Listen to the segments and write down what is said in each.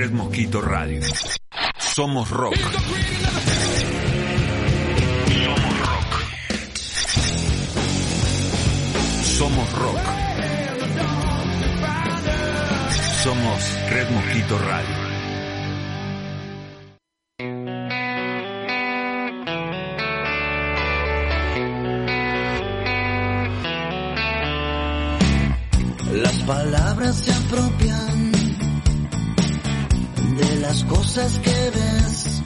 Red Mosquito Radio. Somos rock. Somos rock. Somos rock. Somos Red Mosquito Radio. Las palabras se apropian cosas que ves,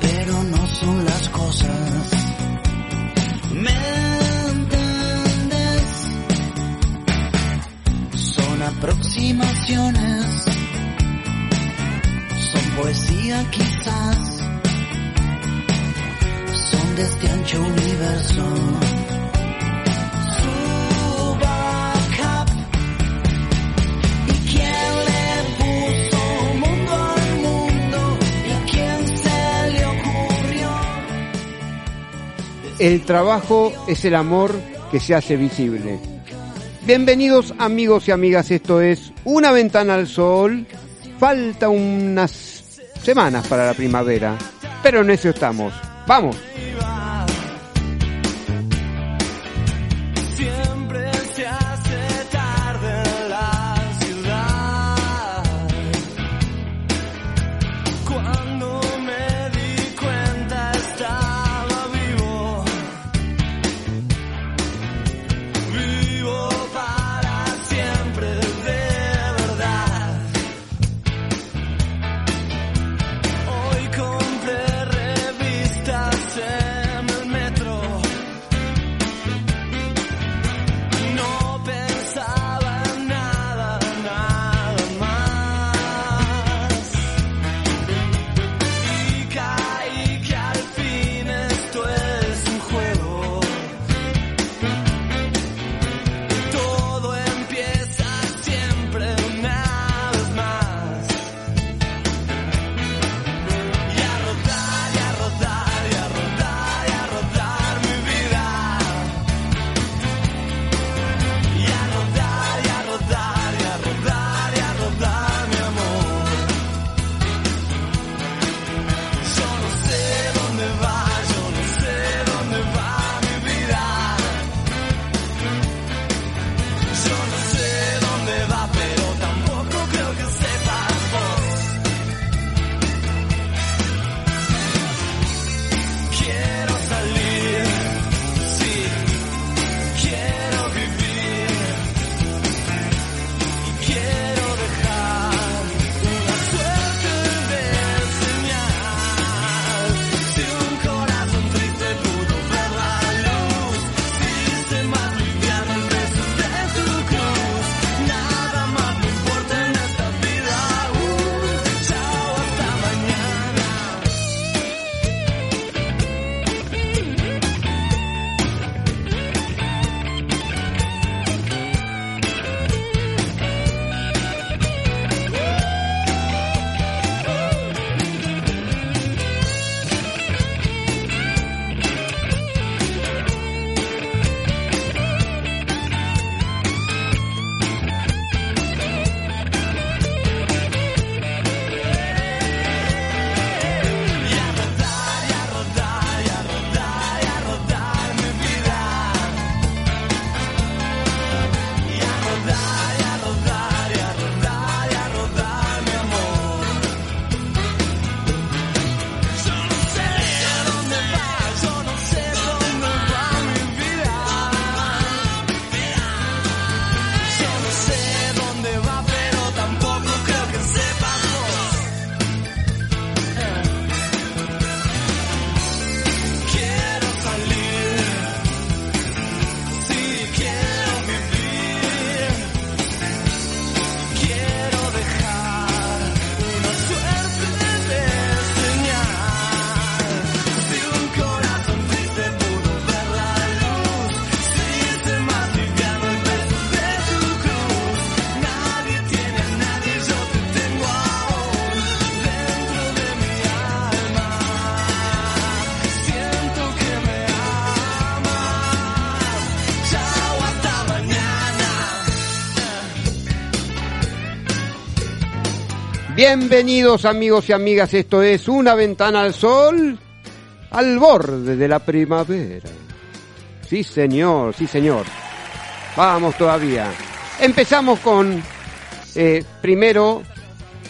pero no son las cosas. ¿Me entiendes? Son aproximaciones, son poesía quizás, son de este ancho universo. El trabajo es el amor que se hace visible. Bienvenidos amigos y amigas, esto es Una ventana al sol. Falta unas semanas para la primavera, pero en eso estamos. Vamos. Bienvenidos amigos y amigas, esto es Una Ventana al Sol al borde de la primavera. Sí señor, sí señor. Vamos todavía. Empezamos con, eh, primero,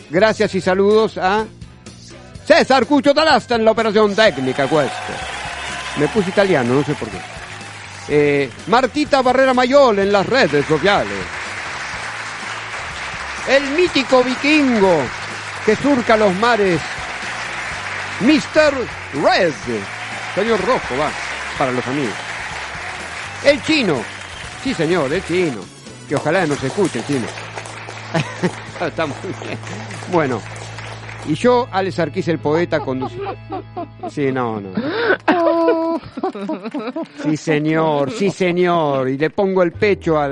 gracias y saludos a César Cucho Talasta en la operación técnica, cuesta. Me puse italiano, no sé por qué. Eh, Martita Barrera Mayol en las redes sociales. El mítico vikingo que surca los mares. Mr. Red. Señor Rojo, va, para los amigos. El chino. Sí, señor, el chino. Que ojalá no se escuche el chino. Está muy bien. Bueno. Y yo, Alex Arquís, el poeta, conduce. Sí, no, no. Sí, señor, sí, señor. Y le pongo el pecho a,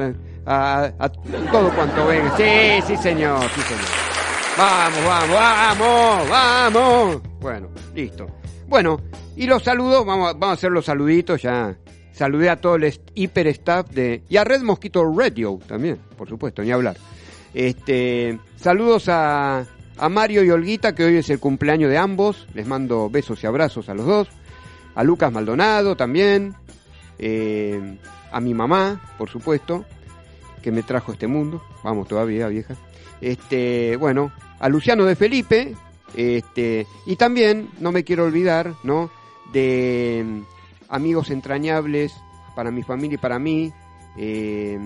a todo cuanto venga. Sí, sí, señor, sí, señor. Vamos, vamos, vamos, vamos. Bueno, listo. Bueno, y los saludos, vamos, vamos a hacer los saluditos ya. Saludé a todo el hiper staff de. Y a Red Mosquito Radio también, por supuesto, ni hablar. Este, saludos a, a Mario y Olguita, que hoy es el cumpleaños de ambos. Les mando besos y abrazos a los dos. A Lucas Maldonado también. eh, a mi mamá, por supuesto, que me trajo este mundo. Vamos todavía, vieja. Este, bueno, a Luciano de Felipe. Este, y también, no me quiero olvidar, ¿no? De mm, amigos entrañables para mi familia y para mí. eh,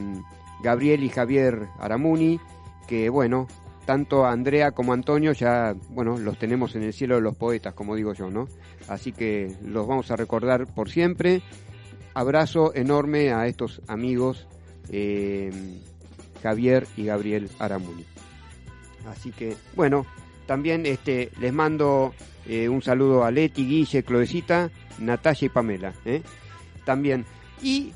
Gabriel y Javier Aramuni, que bueno, tanto Andrea como Antonio ya, bueno, los tenemos en el cielo de los poetas, como digo yo, ¿no? Así que los vamos a recordar por siempre. Abrazo enorme a estos amigos eh, Javier y Gabriel Aramuni. Así que, bueno, también este, les mando eh, un saludo a Leti, Guille, Cloecita, Natalia y Pamela. ¿eh? También. Y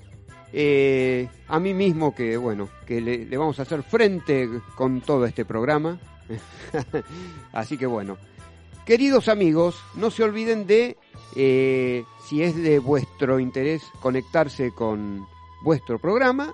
eh, a mí mismo que, bueno, que le, le vamos a hacer frente con todo este programa. Así que bueno. Queridos amigos, no se olviden de, eh, si es de vuestro interés conectarse con vuestro programa,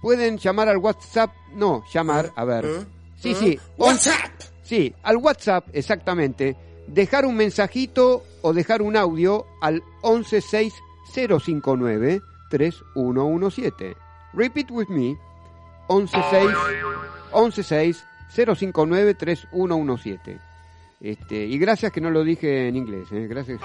pueden llamar al WhatsApp, no, llamar, a ver. Sí, sí. WhatsApp. Sí, al WhatsApp, exactamente. Dejar un mensajito o dejar un audio al 116059 3117. Repeat with me. 116 059 3117. Este, y gracias que no lo dije en inglés, ¿eh? gracias.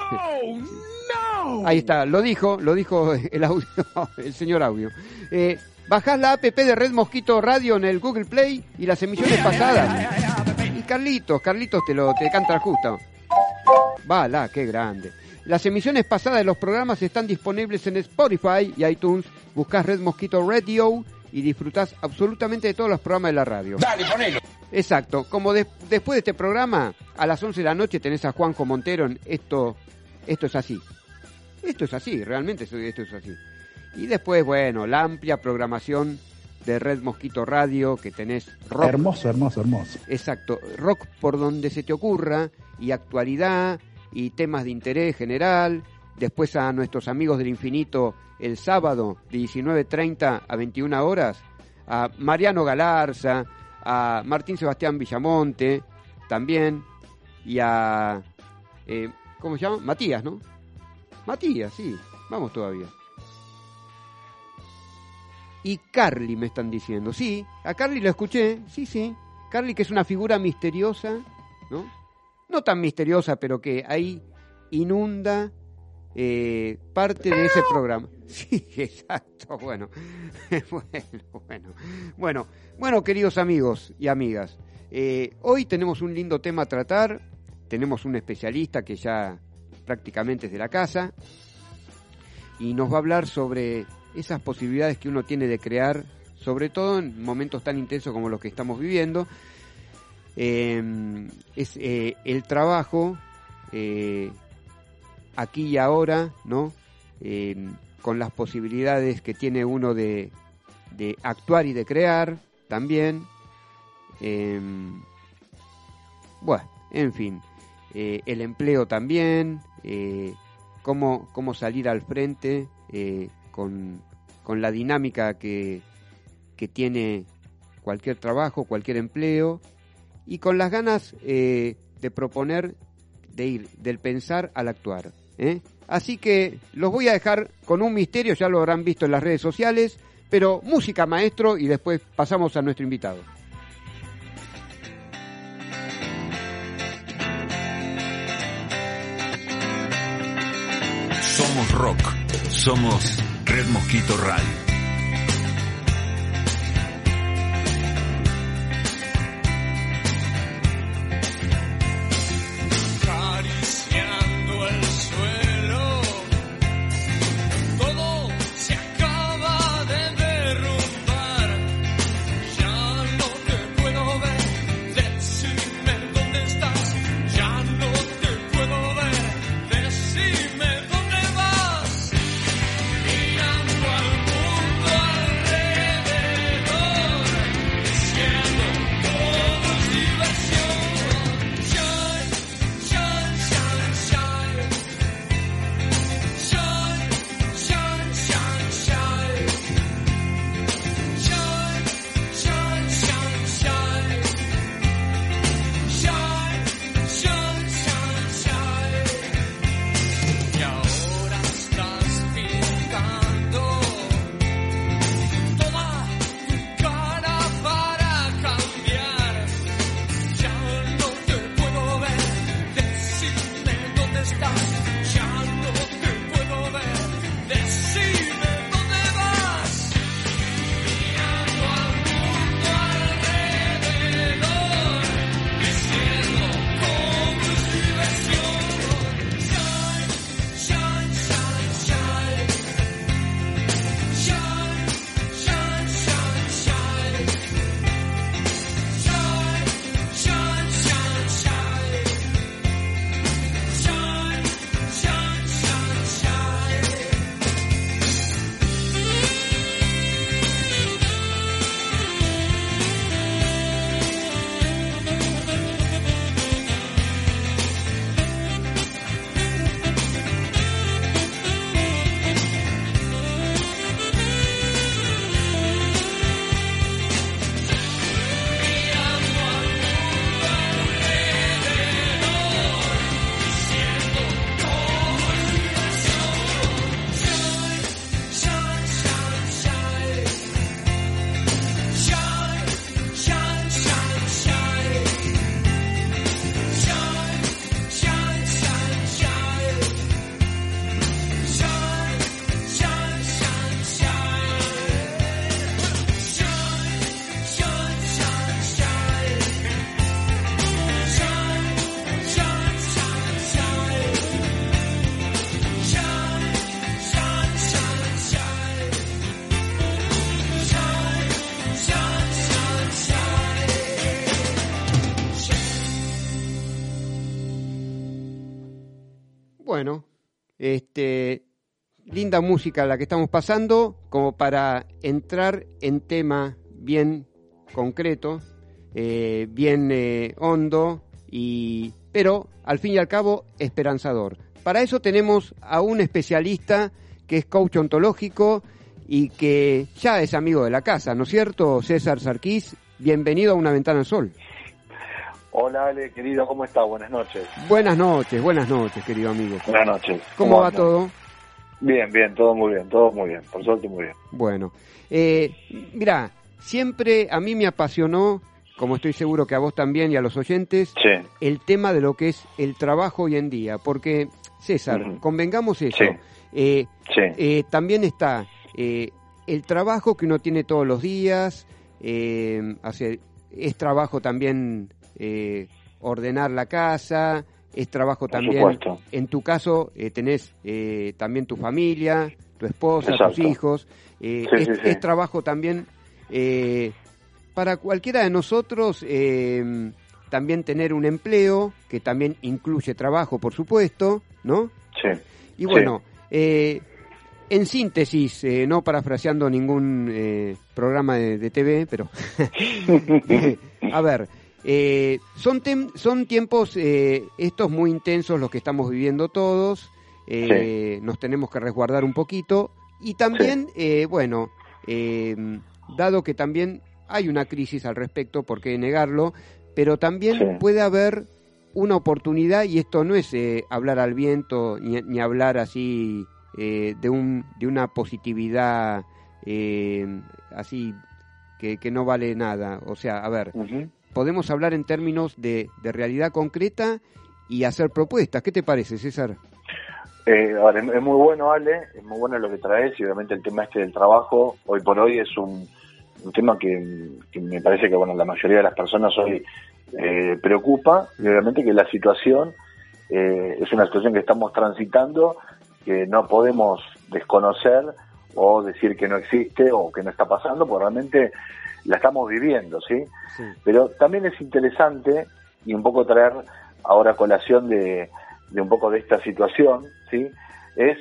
Ahí está, lo dijo, lo dijo el audio, el señor audio. Eh, bajás la app de Red Mosquito Radio en el Google Play y las emisiones pasadas. Y Carlitos, Carlitos te lo te canta justo. Va, la, qué grande. Las emisiones pasadas de los programas están disponibles en Spotify y iTunes. Buscás Red Mosquito Radio y disfrutás absolutamente de todos los programas de la radio. Dale, ponelo. Exacto, como de- después de este programa, a las 11 de la noche tenés a Juanjo Montero en Esto, esto es así. Esto es así, realmente esto es así. Y después, bueno, la amplia programación de Red Mosquito Radio, que tenés rock. Hermoso, hermoso, hermoso. Exacto, rock por donde se te ocurra, y actualidad, y temas de interés general. Después a nuestros amigos del infinito el sábado de 19.30 a 21 horas, a Mariano Galarza, a Martín Sebastián Villamonte, también, y a... eh, ¿Cómo se llama? Matías, ¿no? Matías, sí, vamos todavía. Y Carly me están diciendo. Sí, a Carly lo escuché. Sí, sí. Carly que es una figura misteriosa, ¿no? No tan misteriosa, pero que ahí inunda eh, parte de ese programa. Sí, exacto. Bueno, bueno, bueno. Bueno, bueno, queridos amigos y amigas. eh, hoy tenemos un lindo tema a tratar. Tenemos un especialista que ya prácticamente es de la casa. Y nos va a hablar sobre esas posibilidades que uno tiene de crear, sobre todo en momentos tan intensos como los que estamos viviendo. Eh, es eh, el trabajo eh, aquí y ahora, ¿no? Eh, con las posibilidades que tiene uno de, de actuar y de crear también. Eh, bueno, en fin, eh, el empleo también, cómo, cómo salir al frente con, con la dinámica que, que tiene cualquier trabajo, cualquier empleo y con las ganas eh, de proponer, de ir del pensar al actuar. ¿eh? Así que los voy a dejar con un misterio, ya lo habrán visto en las redes sociales, pero música maestro y después pasamos a nuestro invitado. Somos rock. Somos Mosquito Radio. Linda música la que estamos pasando, como para entrar en tema bien concreto, eh, bien eh, hondo, y, pero al fin y al cabo esperanzador. Para eso tenemos a un especialista que es coach ontológico y que ya es amigo de la casa, ¿no es cierto? César Sarquís, bienvenido a Una Ventana al Sol. Hola Ale, querido, ¿cómo estás? Buenas noches. Buenas noches, buenas noches, querido amigo. Buenas noches. ¿Cómo va todo? Bien, bien, todo muy bien, todo muy bien. Por suerte, muy bien. Bueno, eh, mira, siempre a mí me apasionó, como estoy seguro que a vos también y a los oyentes, Sí, el tema de lo que es el trabajo hoy en día. Porque, César, convengamos eso, Sí. eh, sí, eh, también está eh, el trabajo que uno tiene todos los días, eh, hace, es trabajo también eh, ordenar la casa, es trabajo también, supuesto. en tu caso eh, tenés eh, también tu familia, tu esposa, tus hijos, eh, Sí, es, sí, sí. es trabajo también para cualquiera de nosotros también tener un empleo, que también incluye trabajo, por supuesto, ¿no? sí. Y bueno, en síntesis, no parafraseando ningún programa de, de TV, pero a ver, eh, son, tem- son tiempos eh, estos muy intensos los que estamos viviendo todos, eh, nos tenemos que resguardar un poquito y también, eh, bueno, eh, dado que también hay una crisis al respecto, ¿por qué negarlo? pero también Sí. puede haber una oportunidad y esto no es hablar al viento ni, ni hablar así eh, de un de una positividad eh, así que, que no vale nada o sea a ver. Podemos hablar en términos de, de realidad concreta y hacer propuestas ¿qué te parece César? Eh, es muy bueno, Ale, es muy bueno lo que traes y obviamente el tema este del trabajo, hoy por hoy es un, un tema que, que me parece que bueno la mayoría de las personas hoy eh, preocupa y obviamente que la situación eh, es una situación que estamos transitando que no podemos desconocer o decir que no existe o que no está pasando, porque realmente la estamos viviendo, ¿sí? Sí. Pero también es interesante y un poco traer ahora colación de, de un poco de esta situación, ¿sí? Es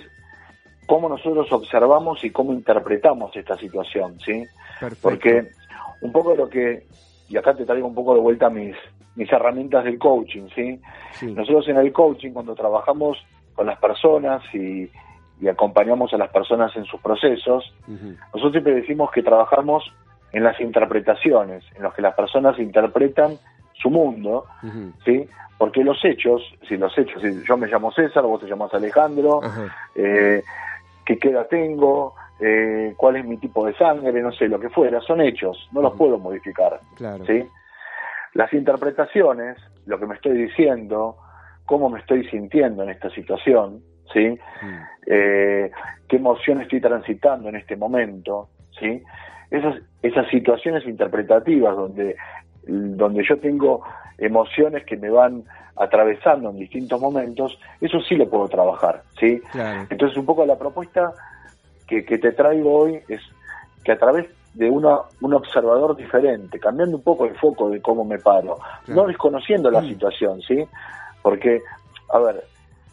cómo nosotros observamos y cómo interpretamos esta situación, ¿sí? Perfecto. Porque un poco lo que, y acá te traigo un poco de vuelta mis, mis herramientas del coaching, ¿sí? Sí. Nosotros en el coaching, cuando trabajamos con las personas y, y acompañamos a las personas en sus procesos, nosotros siempre decimos que trabajamos en las interpretaciones, en los que las personas interpretan su mundo. ¿sí? Porque los hechos, si los hechos, si yo me llamo César, vos te llamas Alejandro, eh, qué queda tengo, eh, cuál es mi tipo de sangre, no sé, lo que fuera, son hechos, no los puedo modificar, Claro. ¿sí? Las interpretaciones, lo que me estoy diciendo, cómo me estoy sintiendo en esta situación, ¿sí? Eh, qué emoción estoy transitando en este momento, ¿sí? Esas, esas situaciones interpretativas donde, donde yo tengo emociones que me van atravesando en distintos momentos, eso sí lo puedo trabajar, ¿sí? Claro. Entonces un poco la propuesta que, que te traigo hoy es que a través de una, un observador diferente, cambiando un poco el foco de cómo me paro, Claro. no desconociendo la Mm. situación, ¿sí? Porque, a ver,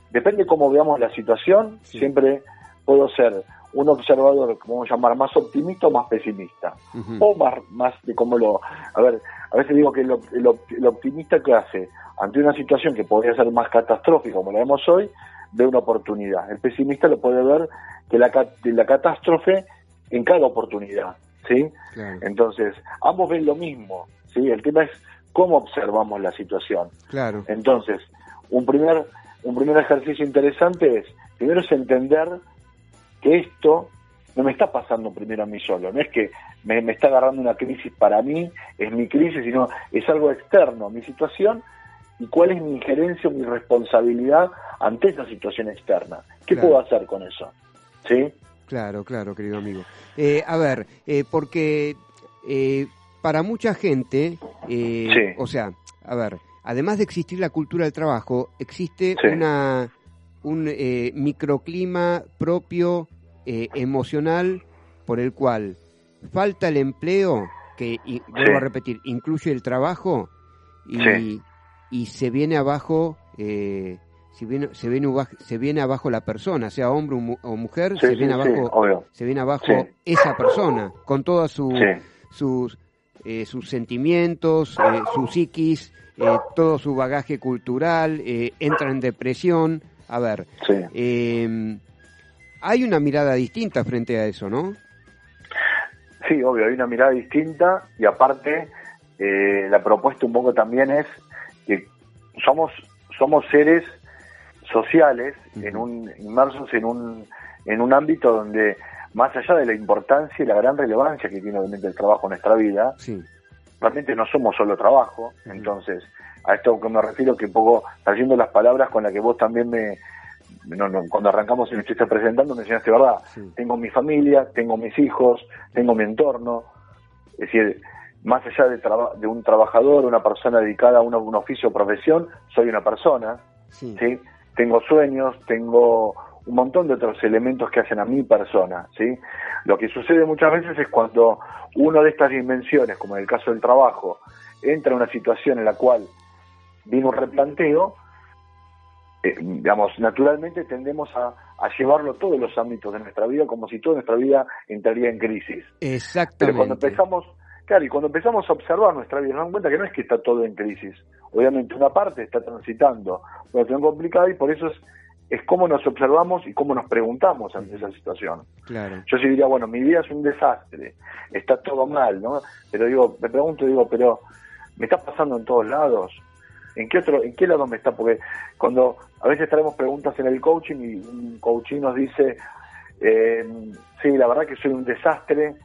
depende cómo veamos la situación, Sí. siempre puedo ser un observador, como vamos a llamar, más optimista o más pesimista. O más, más de cómo lo... A ver, a veces digo que el, op- el op- el optimista que hace ante una situación que podría ser más catastrófica, como la vemos hoy, ve una oportunidad. El pesimista lo puede ver que la, la catástrofe en cada oportunidad, ¿sí? Claro. Entonces, ambos ven lo mismo, ¿sí? El tema es cómo observamos la situación. Claro. Entonces, un primer, un primer ejercicio interesante es, primero es entender que esto no me está pasando primero a mí solo, no es que me, me está agarrando una crisis para mí, es mi crisis, sino es algo externo, mi situación y cuál es mi injerencia o mi responsabilidad ante esa situación externa. ¿Qué Claro. puedo hacer con eso? ¿Sí? Claro, claro, querido amigo. Eh, a ver, eh, porque eh, para mucha gente, eh, Sí. o sea, a ver, además de existir la cultura del trabajo, existe Sí. una un eh, microclima propio eh, emocional por el cual falta el empleo, que y, vuelvo Sí. a repetir, incluye el trabajo y, Sí. y se viene abajo. Eh, viene, se, viene, se viene abajo la persona, sea hombre o mu- o mujer, Sí, se viene abajo se viene abajo esa persona con todos su, sus eh, sus sentimientos, eh, su psiquis, eh, todo su bagaje cultural, eh, entra en depresión. A ver, Sí. eh, hay una mirada distinta frente a eso, ¿no? Sí, obvio, hay una mirada distinta y aparte eh, la propuesta un poco también es que somos somos seres sociales en un inmersos en un en un ámbito donde más allá de la importancia y la gran relevancia que tiene obviamente el trabajo en nuestra vida, Sí, realmente no somos solo trabajo, entonces a esto que me refiero que un poco trayendo las palabras con las que vos también me no, no, cuando arrancamos y me estuviste presentando me enseñaste verdad, Sí. tengo mi familia, tengo mis hijos, tengo mi entorno, es decir, más allá de, traba- de un trabajador, una persona dedicada a un, un oficio o profesión, soy una persona, sí, ¿sí? Tengo sueños, tengo un montón de otros elementos que hacen a mi persona, ¿sí? Lo que sucede muchas veces es cuando uno de estas dimensiones, como en el caso del trabajo, entra en una situación en la cual viene un replanteo, eh, digamos, naturalmente tendemos a, a llevarlo a todos los ámbitos de nuestra vida como si toda nuestra vida entraría en crisis. Pero exactamente. cuando empezamos, claro, y cuando empezamos a observar nuestra vida, nos damos cuenta que no es que está todo en crisis. Obviamente una parte está transitando una situación complicada y por eso es, es cómo nos observamos y cómo nos preguntamos ante esa situación. Claro, Yo sí diría, bueno, mi vida es un desastre, está todo mal, ¿no? Pero digo, me pregunto, digo, pero ¿Me está pasando en todos lados? ¿En qué otro, en qué lado me está? Porque cuando a veces traemos preguntas en el coaching y un coaching nos dice, eh, sí, la verdad que soy un desastre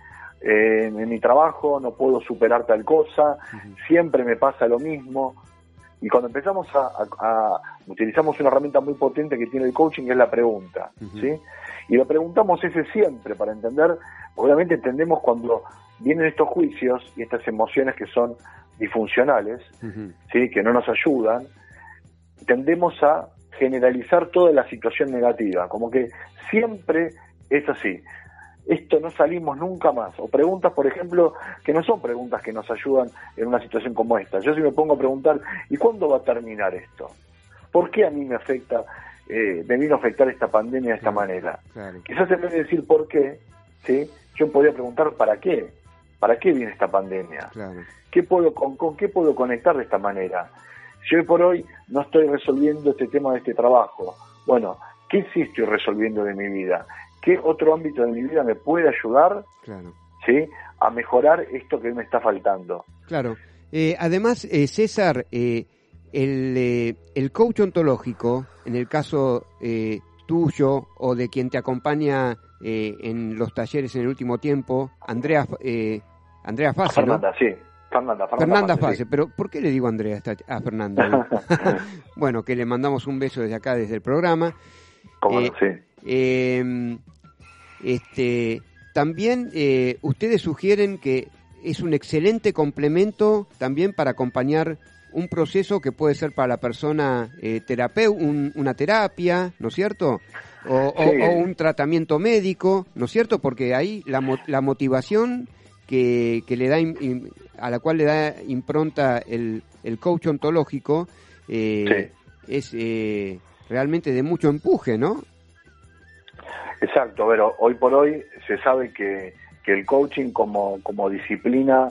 eh, en mi trabajo, no puedo superar tal cosa, siempre me pasa lo mismo. Y cuando empezamos a, a- a- utilizamos una herramienta muy potente que tiene el coaching, que es la pregunta. ¿sí? Y lo preguntamos ese siempre para entender, obviamente entendemos cuando vienen estos juicios y estas emociones que son disfuncionales, Ujú. ¿sí? que no nos ayudan, tendemos a generalizar toda la situación negativa, como que siempre es así. Esto no salimos nunca más. O preguntas, por ejemplo, que no son preguntas que nos ayudan en una situación como esta. Yo si me pongo a preguntar, ¿y cuándo va a terminar esto? ¿Por qué a mí me afecta, eh, me vino a afectar esta pandemia de esta Claro. manera? Claro. Quizás en vez de decir por qué, ¿sí? yo podría preguntar ¿para qué? ¿Para qué viene esta pandemia? Claro. ¿Qué puedo, con, con qué puedo conectar de esta manera? Si hoy por hoy no estoy resolviendo este tema de este trabajo, bueno, ¿qué sí estoy resolviendo de mi vida? ¿Qué otro ámbito de mi vida me puede ayudar Claro. ¿sí? a mejorar esto que me está faltando? Claro. Eh, además, eh, César, eh, el, eh, el coach ontológico, en el caso eh, tuyo o de quien te acompaña eh, en los talleres en el último tiempo, Andrea, eh, Andrea Fase, ¿no? Fernanda, sí. Fernanda, Fernanda, Fernanda Fase, sí. pero ¿por qué le digo Andrea a Fernanda? bueno, que le mandamos un beso desde acá, desde el programa. ¿Cómo? Eh, Sí. Eh, este, también eh, ustedes sugieren que es un excelente complemento también para acompañar un proceso que puede ser para la persona eh, terapeu, un- una terapia, ¿no es cierto? O, o- Sí. o un tratamiento médico, ¿no es cierto? Porque ahí la, la motivación que, que le da a la cual le da impronta el, el coach ontológico eh, es eh, realmente de mucho empuje, ¿no? Exacto, pero hoy por hoy se sabe que, que el coaching como, como disciplina,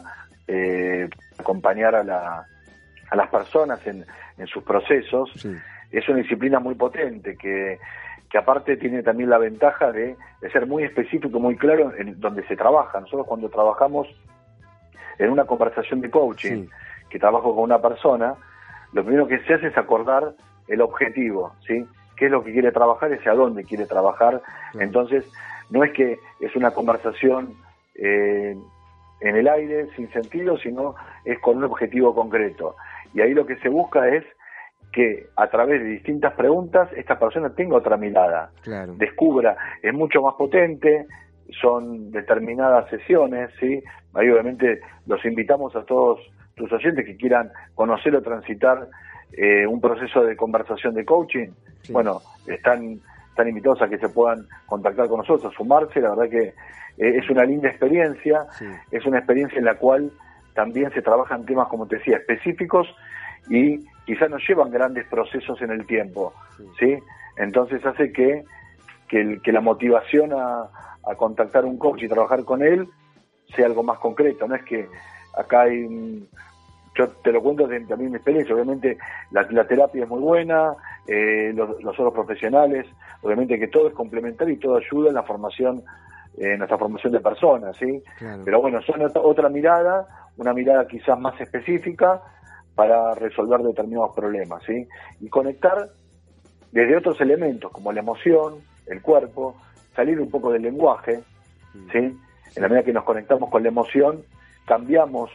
eh, acompañar a, la, a las personas en, en sus procesos, Sí. es una disciplina muy potente que, que aparte tiene también la ventaja de, de ser muy específico, muy claro en donde se trabaja. Nosotros cuando trabajamos en una conversación de coaching, Sí. que trabajo con una persona, lo primero que se hace es acordar el objetivo, ¿sí? ¿Qué es lo que quiere trabajar y hacia dónde quiere trabajar? Entonces, no es que es una conversación eh, en el aire, sin sentido, sino es con un objetivo concreto. Y ahí lo que se busca es que a través de distintas preguntas esta persona tenga otra mirada, Claro. descubra, es mucho más potente, son determinadas sesiones, ¿sí? Ahí obviamente los invitamos a todos tus oyentes que quieran conocer o transitar eh, un proceso de conversación de coaching. Sí. Bueno, están, están invitados a que se puedan contactar con nosotros, a sumarse, la verdad que eh, es una linda experiencia, Sí. es una experiencia en la cual también se trabajan temas, como te decía, específicos y quizás nos llevan grandes procesos en el tiempo, ¿sí? Entonces hace que, que, el- que la motivación a, a contactar un coach y trabajar con él sea algo más concreto, no es que acá hay... Yo te lo cuento de también mi experiencia, obviamente la, la terapia es muy buena, eh, los, los otros profesionales, obviamente que todo es complementario y todo ayuda en la formación, eh, en nuestra formación de personas, ¿sí? Claro. Pero bueno, son otra, otra mirada, una mirada quizás más específica para resolver determinados problemas, ¿sí? Y conectar desde otros elementos como la emoción, el cuerpo, salir un poco del lenguaje, ¿sí? En la medida que nos conectamos con la emoción, cambiamos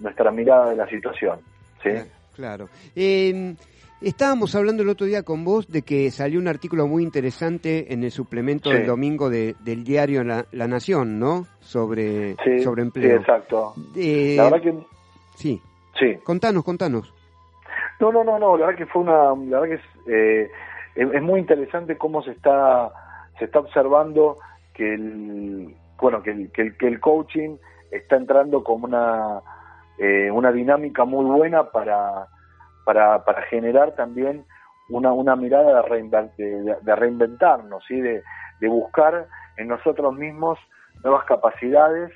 nuestra mirada de la situación, ¿sí? Cla- Claro. Eh, estábamos hablando el otro día con vos de que salió un artículo muy interesante en el suplemento Sí. del domingo de- del diario La, La Nación, ¿no? Sobre, Sí, sobre sí, empleo. exacto. Eh, La verdad que sí. sí. Contanos, contanos. No, no, no, no, la verdad que fue una, la verdad que es, eh, es, es muy interesante cómo se está, se está observando que el, bueno, que el, que el, que el coaching está entrando como una, eh, una dinámica muy buena para, para, para generar también una, una mirada de, de, reinventarnos, ¿sí? de, de buscar en nosotros mismos nuevas capacidades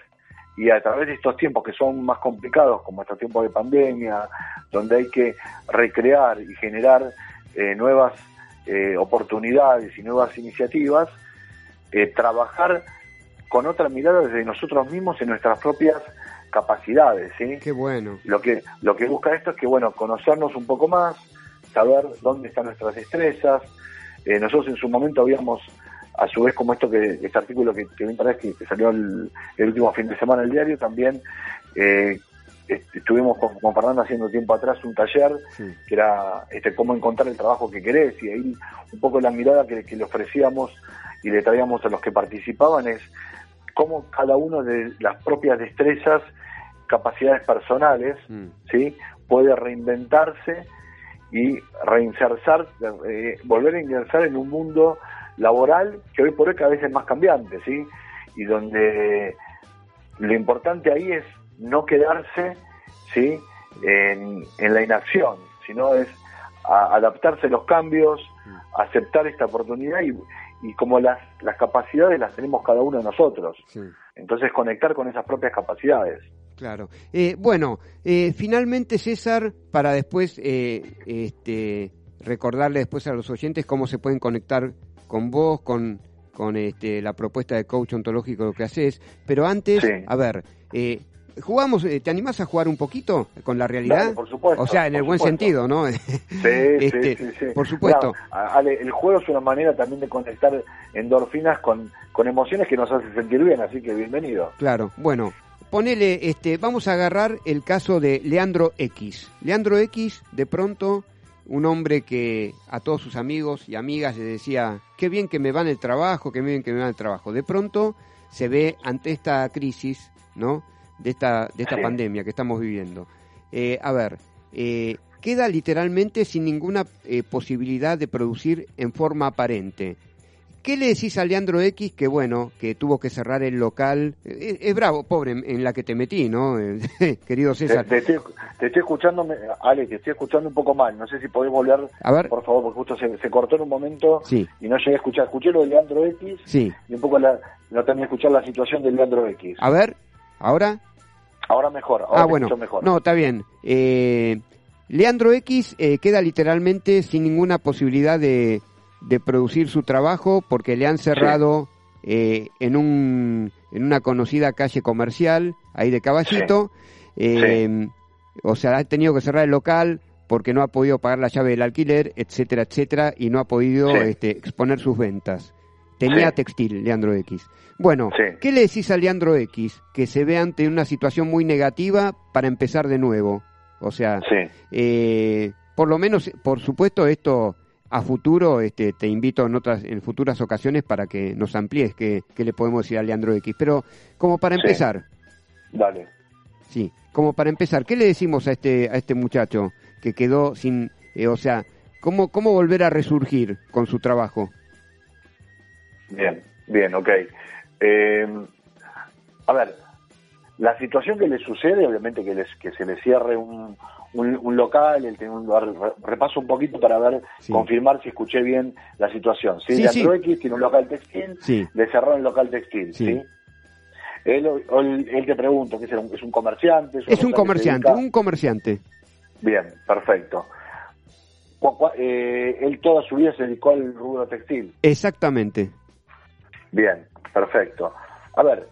y a través de estos tiempos que son más complicados, como estos tiempos de pandemia, donde hay que recrear y generar eh, nuevas eh, oportunidades y nuevas iniciativas, eh, trabajar con otra mirada desde nosotros mismos en nuestras propias capacidades, ¿sí? Qué bueno. Lo que, lo que busca esto es que, bueno, conocernos un poco más, saber dónde están nuestras destrezas. Eh, nosotros en su momento habíamos, a su vez, como esto que este artículo que, que otra vez, que, que salió el, el último fin de semana en el diario, también eh, est- estuvimos con, con Fernando haciendo tiempo atrás un taller Sí. que era este, cómo encontrar el trabajo que querés y ahí un poco la mirada que, que le ofrecíamos y le traíamos a los que participaban es cómo cada uno de las propias destrezas, capacidades personales, Mm. ¿sí? puede reinventarse y reinsersar, eh, volver a ingresar en un mundo laboral que hoy por hoy cada vez es más cambiante, ¿sí? Y donde lo importante ahí es no quedarse, ¿sí? En, en la inacción, sino es a- adaptarse a los cambios, aceptar esta oportunidad y, y como las, las capacidades las tenemos cada uno de nosotros. Sí. Entonces conectar con esas propias capacidades. Claro. Eh, bueno, eh, finalmente César, para después eh, este, recordarle después a los oyentes cómo se pueden conectar con vos, con, con este, la propuesta de coach ontológico que haces, pero antes, Sí. a ver, eh, jugamos, eh, ¿te animás a jugar un poquito con la realidad? Dale, por supuesto, O sea, en el buen supuesto. sentido, ¿no? Sí, Este, sí, sí, sí. Por supuesto. Claro, Ale, el juego es una manera también de conectar endorfinas con, con emociones que nos hace sentir bien, así que bienvenido. Claro, bueno, ponele, este, vamos a agarrar el caso de Leandro X. Leandro X, de pronto, un hombre que a todos sus amigos y amigas le decía, qué bien que me va en el trabajo, qué bien que me va en el trabajo. De pronto se ve ante esta crisis, ¿no? De esta, de esta pandemia que estamos viviendo. Eh, a ver, eh, queda literalmente sin ninguna eh, posibilidad de producir en forma aparente. ¿Qué le decís a Leandro X que, bueno, que tuvo que cerrar el local? Eh, Es, bravo, pobre, en, la que te metí, ¿no? Querido César. te estoy, te estoy escuchando, Ale, te estoy escuchando un poco mal. No sé si podés volver, A ver. por favor, porque justo se, se cortó en un momento Sí, y no llegué a escuchar. Escuché lo de Leandro X sí. y un poco la, no terminé de escuchar la situación de Leandro X. A ver, ¿ahora? Ahora mejor, ahora ah, bueno. mejor. No, está bien. Eh, Leandro X eh, queda literalmente sin ninguna posibilidad de, de producir su trabajo porque le han cerrado eh, en, un, en una conocida calle comercial, ahí de Caballito. Eh, O sea, ha tenido que cerrar el local porque no ha podido pagar la llave del alquiler, etcétera, etcétera, y no ha podido este, exponer sus ventas. Tenía textil, Leandro X. Bueno. ¿qué le decís a Leandro X que se ve ante una situación muy negativa para empezar de nuevo? O sea, eh, por lo menos, por supuesto, esto a futuro, este, te invito en otras, en futuras ocasiones para que nos amplíes qué, qué le podemos decir a Leandro X. Pero como para Sí. empezar, dale. sí, como para empezar, ¿qué le decimos a este, a este muchacho que quedó sin, eh, o sea, cómo, cómo volver a resurgir con su trabajo? Bien, bien, ok. Eh, a ver, la situación que le sucede, obviamente que, les, que se le cierre un, un, un local, el tener un lugar, re- repaso un poquito para ver, Sí. confirmar si escuché bien la situación. ¿sí? Sí. X tiene un local textil, Sí. le cerraron el local textil, Sí. ¿sí? Él, o- él, él te pregunta, ¿qué es, un, es un comerciante? Es un que se comerciante, un comerciante. Bien, perfecto. Eh, él toda su vida se dedicó al rubro textil. Exactamente. Bien, perfecto. A ver,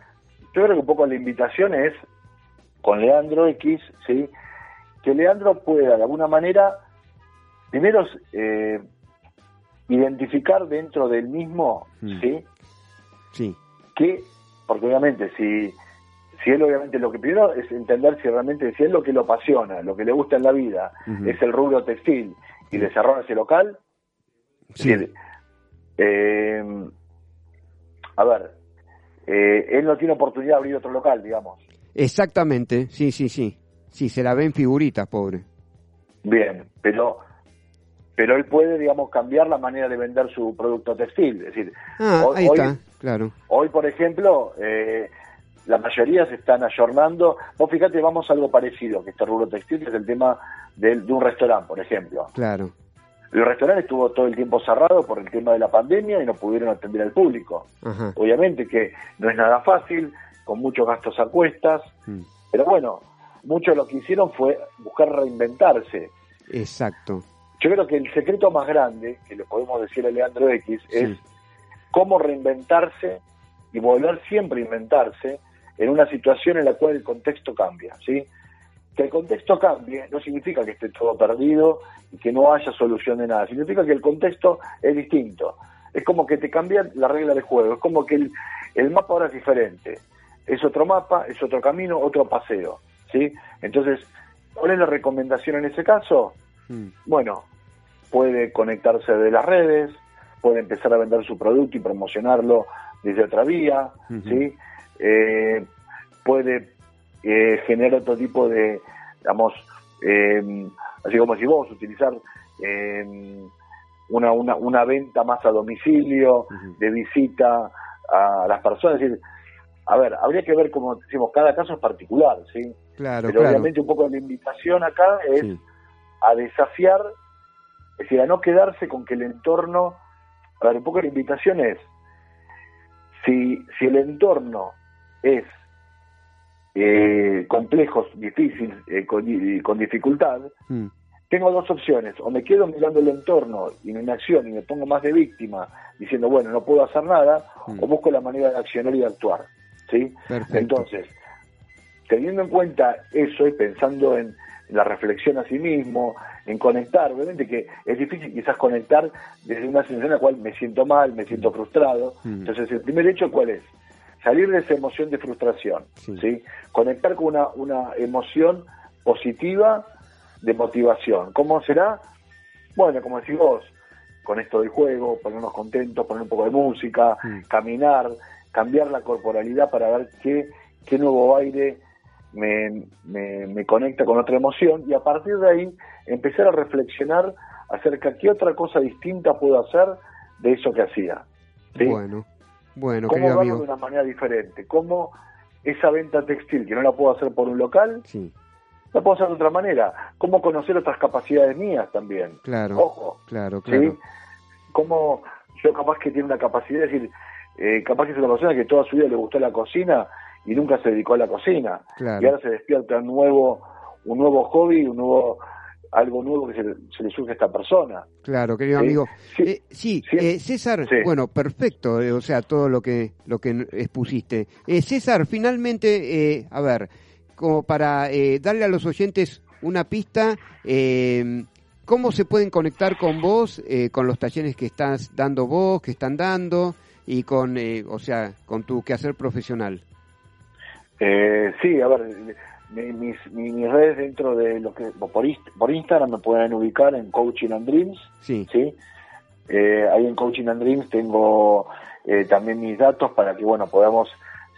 yo creo que un poco la invitación es con Leandro X, ¿sí? Que Leandro pueda de alguna manera, primero, eh, identificar dentro del mismo, Mm. ¿sí? Sí, Que, porque obviamente si, si él obviamente lo que primero es entender si realmente, si es lo que lo apasiona, lo que le gusta en la vida, es el rubro textil, y cerraron ese local, sí, es decir, eh, a ver, eh, él no tiene oportunidad de abrir otro local, digamos. exactamente, sí, sí, sí. Sí, se la ven figuritas, pobre. Bien, pero pero él puede, digamos, cambiar la manera de vender su producto textil. Es decir, Ah, hoy, ahí hoy- está, claro. hoy, por ejemplo, eh, la mayoría se están ayornando. Vos fíjate, vamos a algo parecido, que este rubro textil es el tema del- de un restaurante, por ejemplo. Claro, El restaurante estuvo todo el tiempo cerrado por el tema de la pandemia y no pudieron atender al público. ajá. Obviamente que no es nada fácil, con muchos gastos a cuestas, Mm, pero bueno, mucho de lo que hicieron fue buscar reinventarse. Exacto. Yo creo que el secreto más grande, que le podemos decir a Leandro X, Sí. es cómo reinventarse y volver siempre a inventarse en una situación en la cual el contexto cambia, ¿sí? Que el contexto cambie no significa que esté todo perdido y que no haya solución de nada, significa que el contexto es distinto. Es como que te cambian la regla de juego, es como que el, el mapa ahora es diferente. Es otro mapa, es otro camino, otro paseo, ¿sí? Entonces, ¿cuál es la recomendación en ese caso? Mm. Bueno, puede conectarse de las redes, puede empezar a vender su producto y promocionarlo desde otra vía. ¿sí? Eh, puede eh, generar otro tipo de, digamos, eh, así como si vos utilizar eh, una, una, una venta más a domicilio, de visita a las personas, es decir, a ver, habría que ver, como decimos, cada caso es particular, ¿sí? Claro, Pero claro. obviamente un poco la invitación acá es Sí. a desafiar, es decir, a no quedarse con que el entorno, a ver, un poco la invitación es, si, si el entorno es eh, complejo, difícil, eh, con, y con dificultad, Mm. tengo dos opciones, o me quedo mirando el entorno y mi acción y me pongo más de víctima, diciendo, bueno, no puedo hacer nada, Mm. o busco la manera de accionar y de actuar, ¿sí? Perfecto. Entonces, teniendo en cuenta eso y pensando en la reflexión a sí mismo, en conectar, obviamente que es difícil quizás conectar desde una sensación en la cual me siento mal, me siento frustrado. Mm. Entonces, el primer hecho, ¿cuál es? Salir de esa emoción de frustración, Sí. ¿sí? Conectar con una, una emoción positiva de motivación. ¿Cómo será? Bueno, como decís vos, con esto del juego, ponernos contentos, poner un poco de música, Mm. caminar, cambiar la corporalidad para ver qué, qué nuevo aire me, me, me conecta con otra emoción y a partir de ahí empezar a reflexionar acerca de qué otra cosa distinta puedo hacer de eso que hacía. ¿sí? Bueno, bueno, ¿Cómo querido de una manera diferente? ¿Cómo esa venta textil que no la puedo hacer por un local, Sí, la puedo hacer de otra manera? ¿Cómo conocer otras capacidades mías también? claro. Ojo, Claro, ¿sí? claro. Cómo yo capaz que tiene una capacidad, es decir, eh, capaz que es una persona que toda su vida le gustó la cocina y nunca se dedicó a la cocina. Claro. Y ahora se despierta un nuevo, un nuevo hobby, un nuevo, algo nuevo que se, le- se le surge a esta persona. Claro, querido Sí, amigo. sí, Eh, sí, sí. eh, César, bueno, perfecto, eh, o sea, todo lo que lo que expusiste. Eh, César, finalmente, eh, a ver, como para eh, darle a los oyentes una pista, eh, ¿cómo se pueden conectar con vos, eh, con los talleres que estás dando vos, que están dando, y con, eh, o sea, con tu quehacer profesional? Eh, sí, a ver, mi- mis, mi- mis redes dentro de lo que por Instagram me pueden ubicar en Coaching and Dreams, Sí, ¿sí? Eh, ahí en Coaching and Dreams tengo eh, también mis datos para que, bueno, podamos,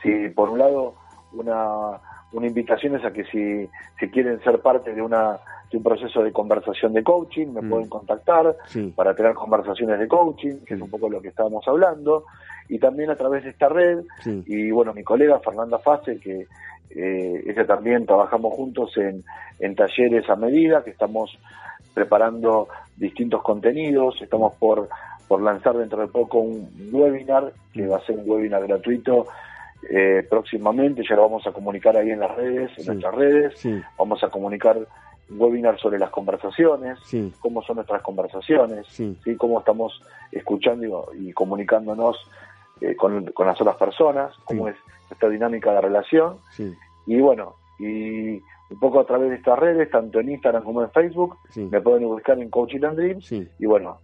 si por un lado, una, una invitación es a que si, si quieren ser parte de, una, de un proceso de conversación de coaching, me Mm. pueden contactar sí, para tener conversaciones de coaching, que es un poco lo que estábamos hablando, y también a través de esta red, sí. y bueno, mi colega Fernanda Fase, que eh, ella también trabajamos juntos en, en talleres a medida, que estamos preparando distintos contenidos, estamos por, por lanzar dentro de poco un webinar, que va a ser un webinar gratuito eh, próximamente, ya lo vamos a comunicar ahí en las redes, en Sí. nuestras redes, Sí, vamos a comunicar un webinar sobre las conversaciones, sí, cómo son nuestras conversaciones, cómo estamos escuchando y, y comunicándonos eh, con, con las otras personas, cómo es esta dinámica de relación. Y bueno, y un poco a través de estas redes, tanto en Instagram como en Facebook, me pueden buscar en Coaching and Dreams. Y bueno,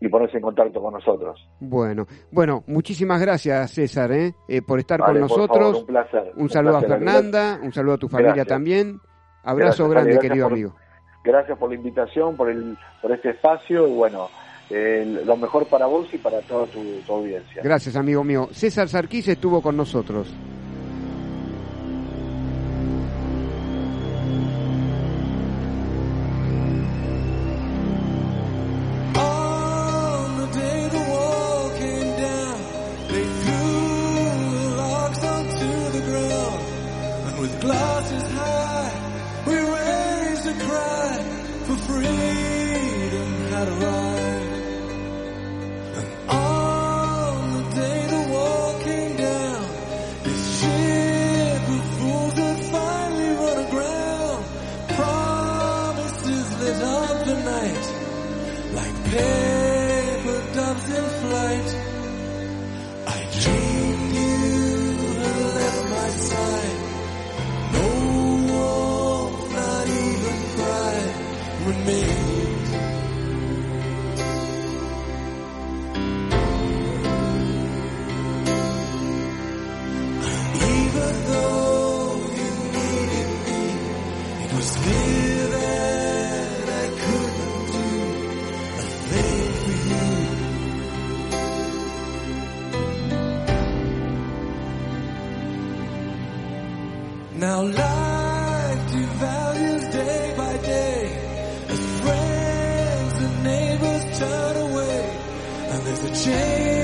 y ponerse en contacto con nosotros. Bueno, bueno, muchísimas gracias César eh, eh, por estar Vale, con por nosotros. favor, un placer. un saludo a. Fernanda, un saludo a tu familia Gracias. también. Abrazo Gracias, grande, querido por- amigo. Gracias por la invitación, por, el, por este espacio y bueno, eh, lo mejor para vos y para toda tu, tu audiencia. Gracias, amigo mío. César Sarquís estuvo con nosotros. And there's a change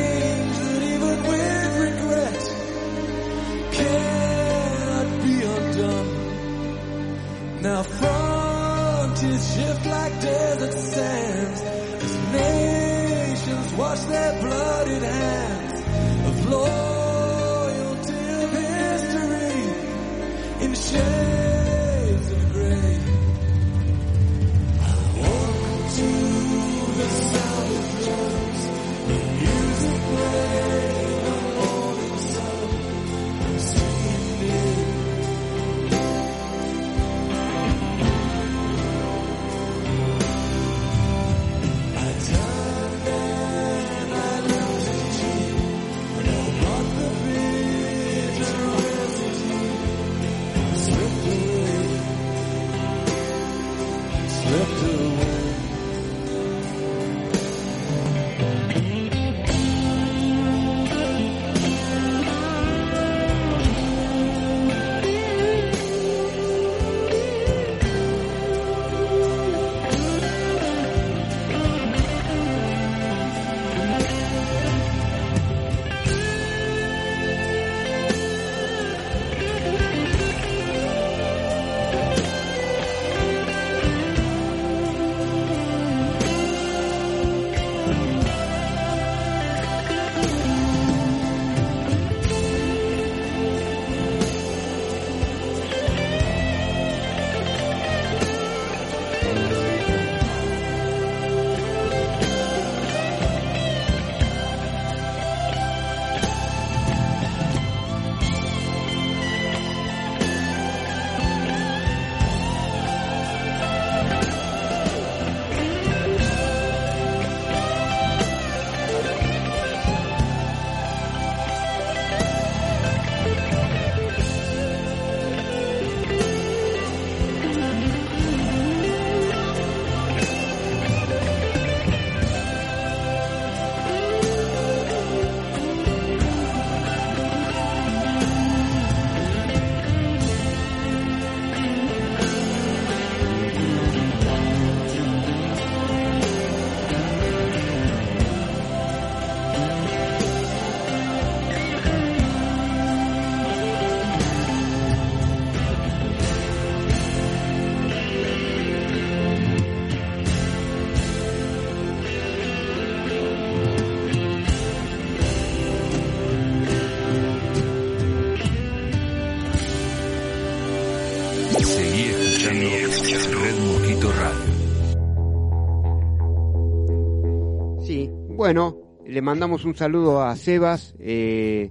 le mandamos un saludo a Sebas, eh,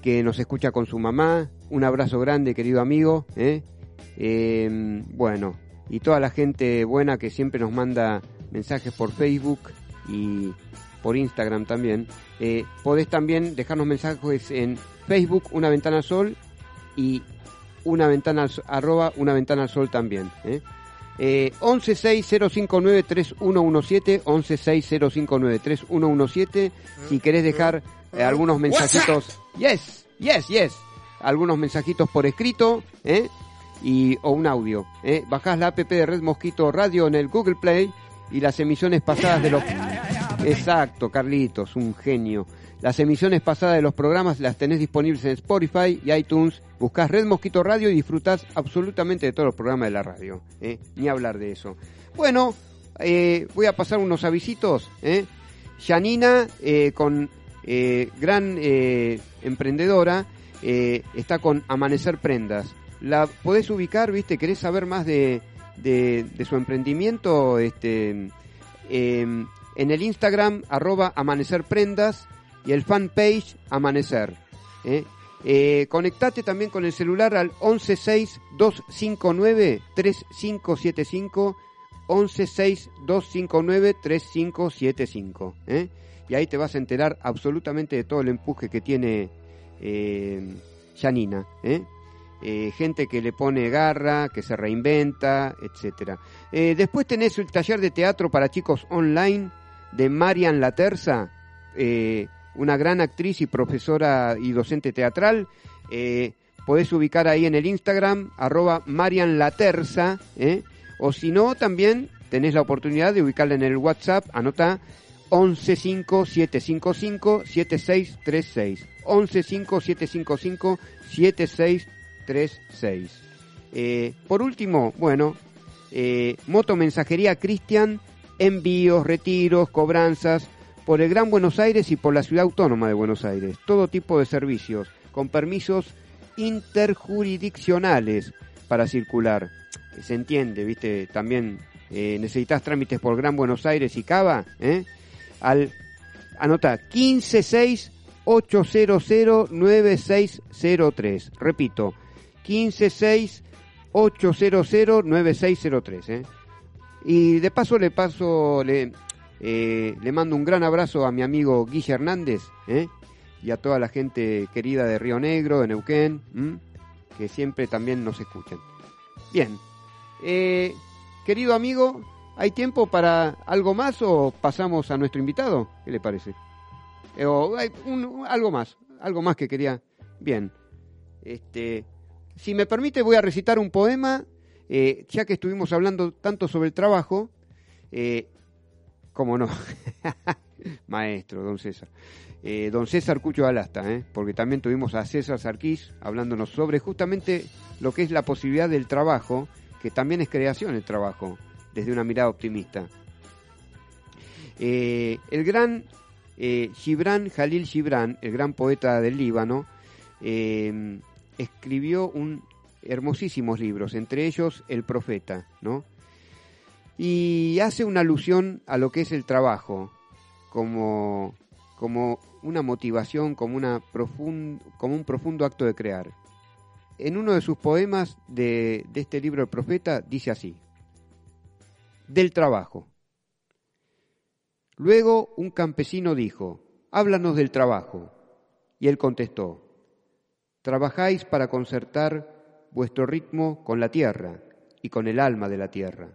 que nos escucha con su mamá. Un abrazo grande, querido amigo. ¿eh? Eh, bueno, y toda la gente buena que siempre nos manda mensajes por Facebook y por Instagram también. Eh, podés también dejarnos mensajes en Facebook, Una Ventana Sol, y una ventana arroba una ventana sol también. ¿eh? Eh, 1160593117, 1160593117, si querés dejar eh, algunos mensajitos, yes, yes, yes, algunos mensajitos por escrito, ¿eh? y o un audio, ¿eh? bajás la app de Red Mosquito Radio en el Google Play y las emisiones pasadas de los Exacto, Carlitos, un genio. Las emisiones pasadas de los programas las tenés disponibles en Spotify y iTunes. Buscás Red Mosquito Radio y disfrutás absolutamente de todos los programas de la radio. ¿eh? Ni hablar de eso. Bueno, eh, voy a pasar unos avisitos. ¿eh? Janina, eh, con gran emprendedora, está con Amanecer Prendas. La podés ubicar, viste, querés saber más de, su emprendimiento, este, eh, en el Instagram, arroba Amanecer Prendas, y el fanpage Amanecer. ¿eh? Eh, conectate también con el celular al 116-259-3575, 1162593575. ¿eh? Y ahí te vas a enterar absolutamente de todo el empuje que tiene eh, Janina. ¿eh? Gente que le pone garra, que se reinventa. Eh, después tenés el taller de teatro para chicos online de Marian Laterza, eh, una gran actriz y profesora y docente teatral. Eh, podés ubicar ahí en el Instagram, arroba Marian Laterza, ¿eh? o si no, también tenés la oportunidad de ubicarla en el WhatsApp, anota 1157557636. 1157557636. Eh, por último, bueno, eh, motomensajería Cristian, envíos, retiros, cobranzas por el Gran Buenos Aires y por la Ciudad Autónoma de Buenos Aires. Todo tipo de servicios, con permisos interjurisdiccionales para circular. Se entiende, viste, también eh, necesitas trámites por Gran Buenos Aires y Cava, ¿eh? al anota 156 800 9603. Repito, 156 800 9603. ¿eh? Y de paso le paso, le, eh, le mando un gran abrazo a mi amigo Guille Hernández ¿eh? y a toda la gente querida de Río Negro, de Neuquén, que siempre también nos escuchan. Bien, eh, querido amigo, ¿hay tiempo para algo más o pasamos a nuestro invitado? ¿Qué le parece? O hay algo más, algo más que quería. Bien, este, si me permite voy a recitar un poema, ya que estuvimos hablando tanto sobre el trabajo, cómo no, maestro, don César. Eh, don César Cucho Alasta, ¿eh? porque también tuvimos a César Sarquís hablándonos sobre justamente lo que es la posibilidad del trabajo, que también es creación el trabajo, desde una mirada optimista. Eh, el gran eh, Gibran Jalil Gibran, el gran poeta del Líbano, escribió un hermosísimos libros, entre ellos El Profeta, ¿no? Y hace una alusión a lo que es el trabajo, como, como una motivación, como, una profun- como un profundo acto de crear. En uno de sus poemas de, de este libro El Profeta dice así, del trabajo. Luego un campesino dijo, háblanos del trabajo. Y él contestó, trabajáis para concertar vuestro ritmo con la tierra y con el alma de la tierra,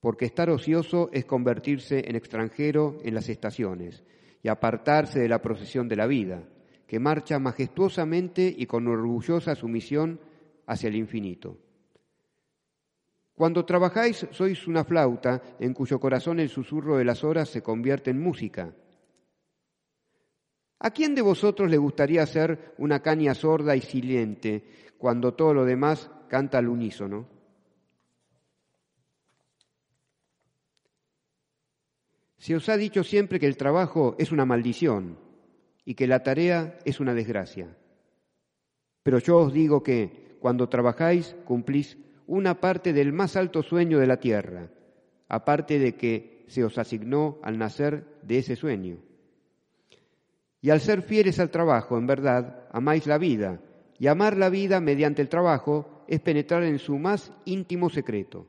porque estar ocioso es convertirse en extranjero en las estaciones y apartarse de la procesión de la vida, que marcha majestuosamente y con orgullosa sumisión hacia el infinito. Cuando trabajáis sois una flauta en cuyo corazón el susurro de las horas se convierte en música. ¿A quién de vosotros le gustaría ser una caña sorda y silente cuando todo lo demás canta al unísono? Se os ha dicho siempre que el trabajo es una maldición y que la tarea es una desgracia. Pero yo os digo que cuando trabajáis cumplís una parte del más alto sueño de la tierra, aparte de que se os asignó al nacer de ese sueño. Y al ser fieles al trabajo, en verdad, amáis la vida, y amar la vida mediante el trabajo es penetrar en su más íntimo secreto.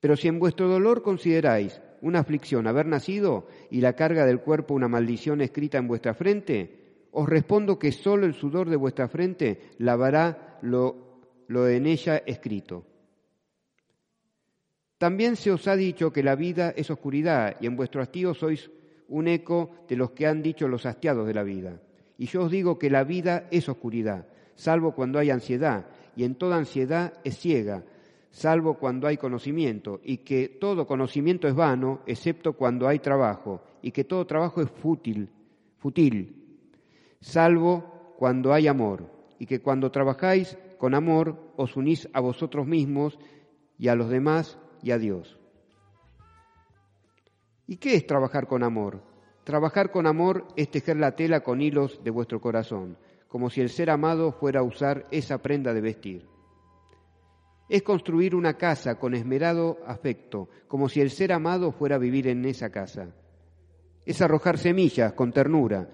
Pero si en vuestro dolor consideráis una aflicción haber nacido y la carga del cuerpo una maldición escrita en vuestra frente, os respondo que sólo el sudor de vuestra frente lavará lo, lo en ella escrito. También se os ha dicho que la vida es oscuridad y en vuestro hastío sois un eco de los que han dicho los hastiados de la vida. Y yo os digo que la vida es oscuridad, salvo cuando hay ansiedad, y en toda ansiedad es ciega, salvo cuando hay conocimiento, y que todo conocimiento es vano, excepto cuando hay trabajo, y que todo trabajo es fútil, fútil, salvo cuando hay amor, y que cuando trabajáis con amor os unís a vosotros mismos y a los demás y a Dios. ¿Y qué es trabajar con amor? Trabajar con amor es tejer la tela con hilos de vuestro corazón, como si el ser amado fuera a usar esa prenda de vestir. Es construir una casa con esmerado afecto, como si el ser amado fuera a vivir en esa casa. Es arrojar semillas con ternura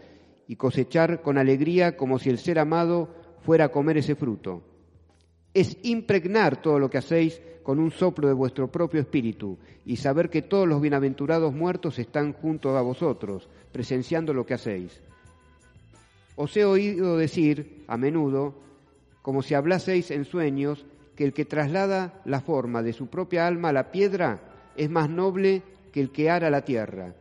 y cosechar con alegría como si el ser amado fuera a comer ese fruto. es impregnar todo lo que hacéis con un soplo de vuestro propio espíritu y saber que todos los bienaventurados muertos están junto a vosotros, presenciando lo que hacéis. Os he oído decir a menudo, como si hablaseis en sueños, que el que traslada la forma de su propia alma a la piedra es más noble que el que ara la tierra,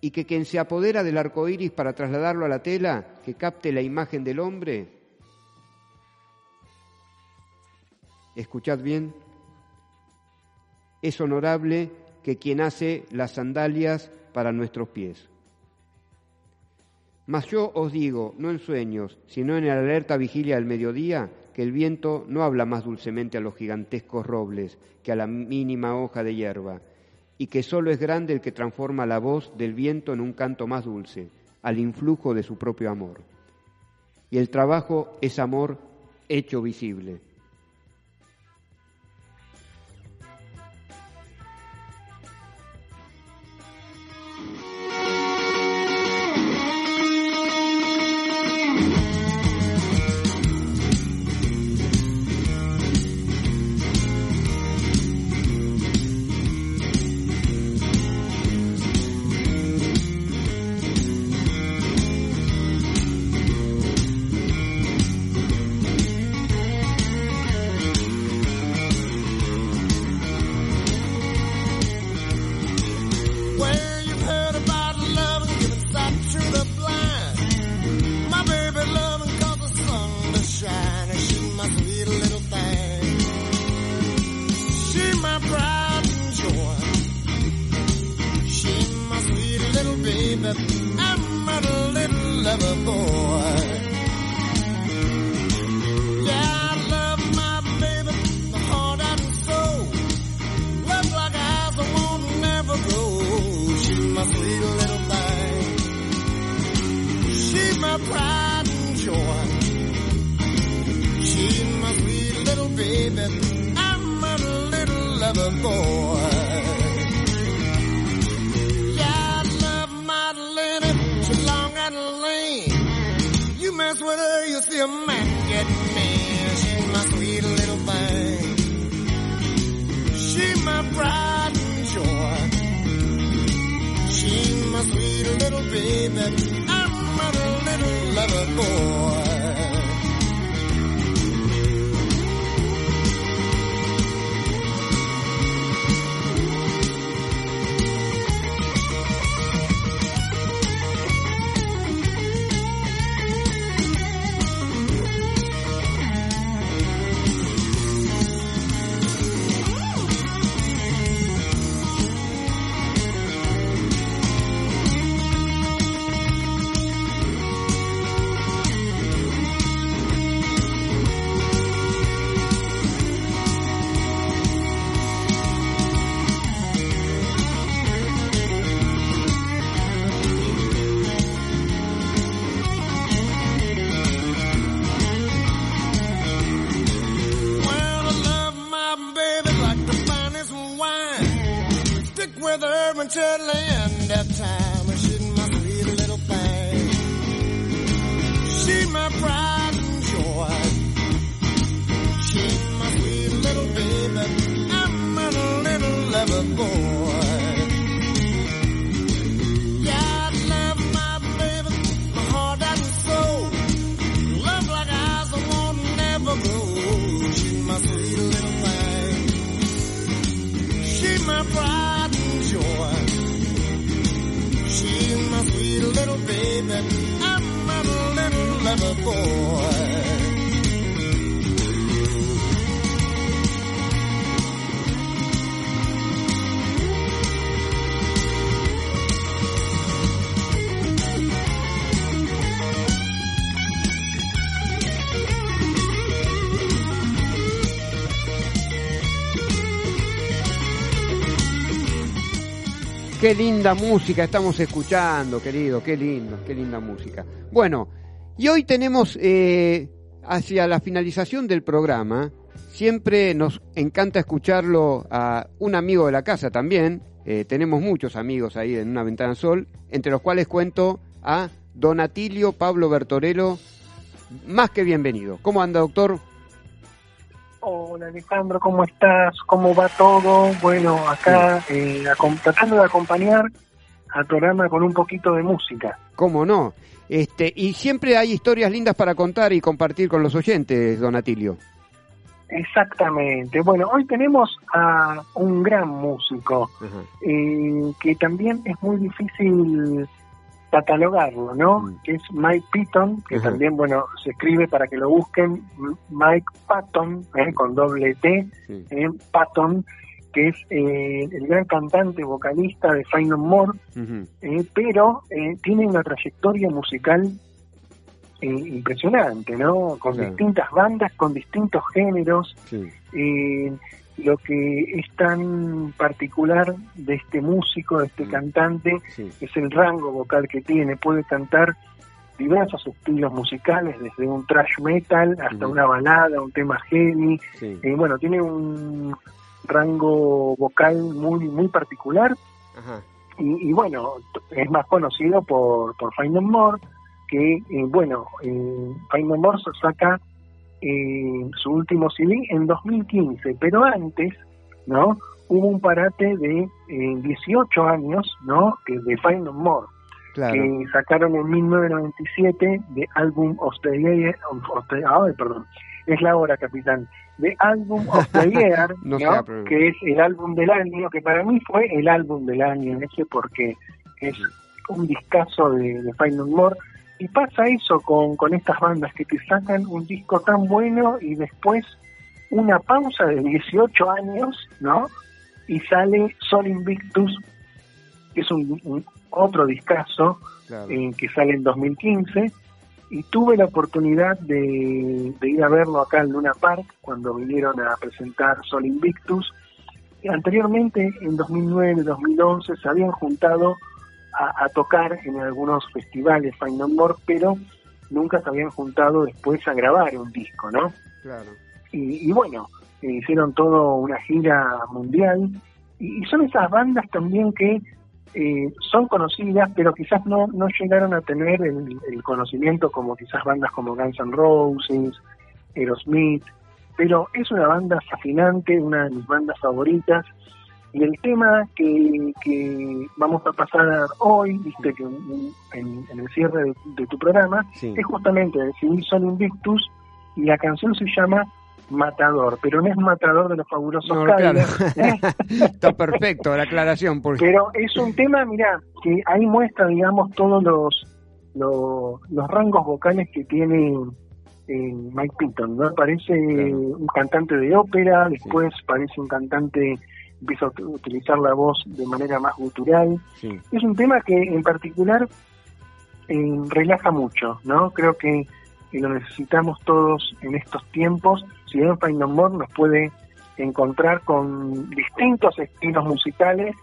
y que quien se apodera del arco iris para trasladarlo a la tela, que capte la imagen del hombre, escuchad bien, es honorable que quien hace las sandalias para nuestros pies. Mas yo os digo, no en sueños, sino en la alerta vigilia del mediodía, que el viento no habla más dulcemente a los gigantescos robles que a la mínima hoja de hierba, y que solo es grande el que transforma la voz del viento en un canto más dulce, al influjo de su propio amor. Y el trabajo es amor hecho visible. You'll see a man get mean. She's my sweet little thing. She my pride and joy. She my sweet little baby. I'm a little lover boy. turn Qué linda música estamos escuchando, querido, qué lindo, qué linda música. Bueno, y hoy tenemos, eh, hacia la finalización del programa, siempre nos encanta escucharlo a un amigo de la casa también. Eh, tenemos muchos amigos ahí en una ventana sol, entre los cuales cuento a Don Atilio Pablo Bertorello, más que bienvenido. ¿Cómo anda, doctor? Hola Alejandro, ¿cómo estás? ¿Cómo va todo? Bueno, acá eh, tratando de acompañar al programa con un poquito de música. ¿Cómo no? Este, y siempre hay historias lindas para contar y compartir con los oyentes, don Atilio. Exactamente. Bueno, hoy tenemos a un gran músico eh, que también es muy difícil catalogarlo, ¿no? Mm. Que es Mike Patton, que también, bueno, se escribe para que lo busquen, Mike Patton, ¿eh? con doble T, Sí. eh, Patton, que es eh, el gran cantante vocalista de Fine No More, Ujú. eh, pero eh, tiene una trayectoria musical eh, impresionante, ¿no? Con Claro. distintas bandas, con distintos géneros. Sí. Lo que es tan particular de este músico, de este Mm. cantante, Sí. es el rango vocal que tiene. Puede cantar diversos estilos musicales, desde un thrash metal hasta Ujú. una balada, un tema heavy. Sí. Eh, bueno, tiene un rango vocal muy muy particular Ajá. y, y bueno, es más conocido por, por Find More, que eh, bueno, eh, Find More se saca eh, su último CD en 2015, pero antes, ¿no? Hubo un parate de eh, 18 años, ¿no? Que de Find No More, Claro. que sacaron en 1997 de Album of the Year, of the- ay, perdón, es la hora, capitán, de Album of the Year, que es el álbum del año, que para mí fue el álbum del año, ese porque es un discazo de, de Find No More. Y pasa eso con, con estas bandas que te sacan un disco tan bueno y después una pausa de 18 años, ¿no? Y sale Sol Invictus, que es un, un- otro discazo claro. eh, que sale en 2015 y tuve la oportunidad de, de ir a verlo acá en Luna Park cuando vinieron a presentar Sol Invictus. Y anteriormente, en 2009, 2011, se habían juntado a, a tocar en algunos festivales Find No More, pero nunca se habían juntado después a grabar un disco, ¿no? Claro. y, y bueno, eh, hicieron todo una gira mundial y, y son esas bandas también que eh, son conocidas pero quizás no, no llegaron a tener el, el conocimiento como quizás bandas como Guns N' Roses, Aerosmith, pero es una banda fascinante, una de mis bandas favoritas y el tema que, que vamos a pasar hoy, viste que en, el cierre de, de tu programa, Sí. es justamente de CD Son Invictus y la canción se llama Matador, pero no es Matador de los fabulosos No, claro. ¿eh? Está perfecto la aclaración. Porque... pero es un tema, mira, que ahí muestra, digamos, todos los los, los rangos vocales que tiene eh, Mike Pitton, ¿no? Parece Claro. un cantante de ópera, después parece un cantante, empieza a ut- utilizar la voz de manera más gutural, Sí. es un tema que en particular eh, relaja mucho, ¿no? Creo que, lo necesitamos todos en estos tiempos. Si bien Find No More nos puede encontrar con distintos estilos musicales,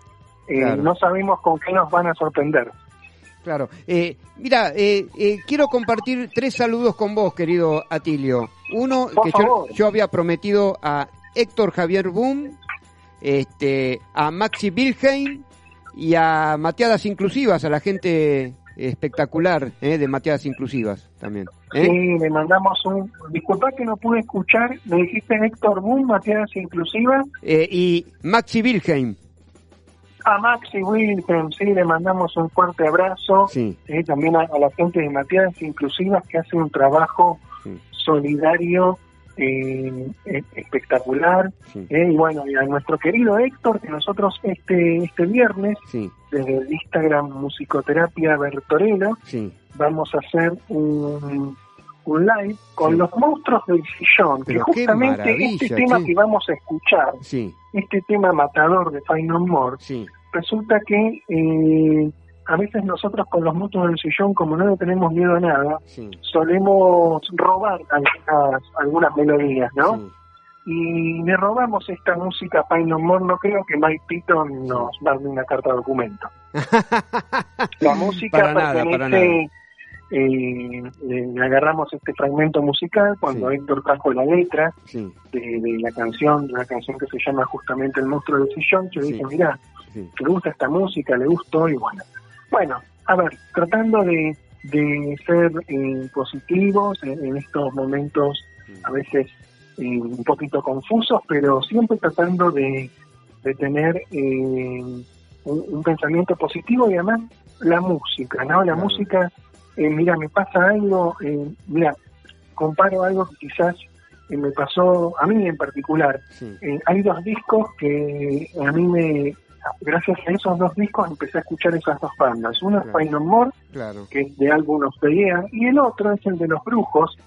eh, Claro. no sabemos con qué nos van a sorprender. Claro. Eh, mira, eh, eh, quiero compartir tres saludos con vos, querido Atilio. Uno Por que yo, yo había prometido a Héctor Javier Boom, este, a Maxi Wilhelm y a Mateadas Inclusivas, a la gente espectacular eh, de Mateadas Inclusivas también. ¿eh? Sí, le mandamos un... Disculpa que no pude escuchar, me dijiste Héctor Boom, Matías Inclusiva, Eh, y Maxi Wilhelm. a Maxi Wilhelm, sí, le mandamos un fuerte abrazo. Sí, eh, también a, a la gente de Matías Inclusivas que hace un trabajo sí, solidario eh, eh, espectacular. sí, eh, y bueno, y a nuestro querido Héctor, que nosotros este, este viernes, sí, desde el Instagram Musicoterapia Bertorello, sí. vamos a hacer un, un live con los monstruos del sillón, que Pero justamente este tema que vamos a escuchar, este tema matador de Find No More, resulta que eh, a veces nosotros con los monstruos del sillón, como no le tenemos miedo a nada, sí. solemos robar algunas, algunas melodías, ¿no? sí. Y le robamos esta música a Find No More, no creo que Mike Pitton nos mande una carta de documento. La música Para nada, para nada. eh, eh, le agarramos este fragmento musical cuando Sí. Héctor trajo la letra Sí, de, de la canción, de una canción que se llama justamente El monstruo del sillón, yo Sí. dije, mira, sí. que le gusta esta música, le gustó y bueno. Bueno, a ver, tratando de, de ser eh, positivos en, en estos momentos a veces eh, un poquito confusos, pero siempre tratando de, de tener eh, un, un pensamiento positivo y además la música, ¿no? La música, eh, mira, me pasa algo, mira, comparo algo que quizás me pasó a mí en particular. Sí, hay dos discos que a mí me, gracias a esos dos discos empecé a escuchar esas dos bandas. Uno Claro. es Fine No More, claro. que es de álbum the Year, y el otro es el de los brujos,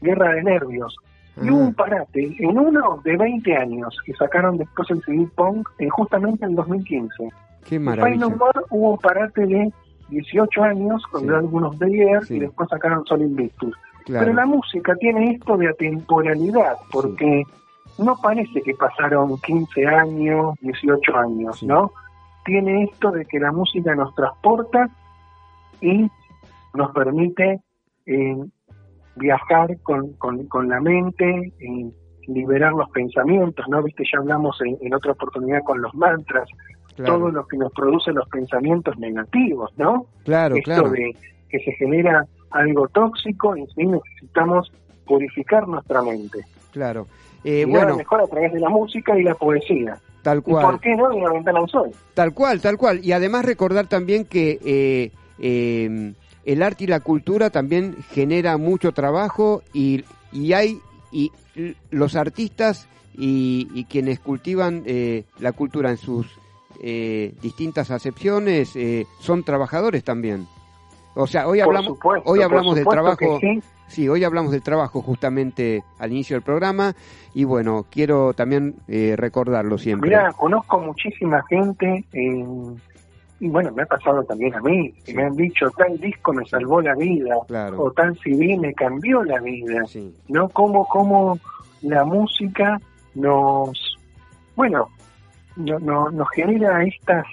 Guerra de Nervios. Y hubo un parate en uno de 20 años que sacaron después el CD Punk eh, justamente en 2015. Qué En maravilla. Fine No More hubo un parate de 18 años con Sí. el álbum the Year Sí. y después sacaron Sol Invictus. Claro. Pero la música tiene esto de atemporalidad, porque no parece que pasaron 15 años, 18 años, Sí. ¿no? Tiene esto de que la música nos transporta y nos permite eh, viajar con, con, con la mente, eh, liberar los pensamientos, ¿no? Viste, ya hablamos en, en otra oportunidad con los mantras, Claro. todo lo que nos produce los pensamientos negativos, ¿no? Claro, esto claro. de que se genera algo tóxico y sí necesitamos purificar nuestra mente. Claro. Eh, bueno, mejor a través de la música y la poesía. tal ¿Y por cual. qué no? La ventana al sol. Tal cual, tal cual. Y además recordar también que eh, eh, el arte y la cultura también genera mucho trabajo y, y hay y los artistas y, y quienes cultivan eh, la cultura en sus eh, distintas acepciones eh, son trabajadores también. O sea, hoy hablamos, supuesto, hoy hablamos del trabajo. sí. Sí, hoy hablamos del trabajo justamente al inicio del programa y bueno, quiero también eh, recordarlo siempre. Mira, conozco muchísima gente eh, y bueno, me ha pasado también a mí, que Sí. me han dicho tal disco me salvó la vida Claro. o tal CD me cambió la vida. Sí, ¿no? Cómo, cómo la música nos, bueno, no, no- nos genera estas,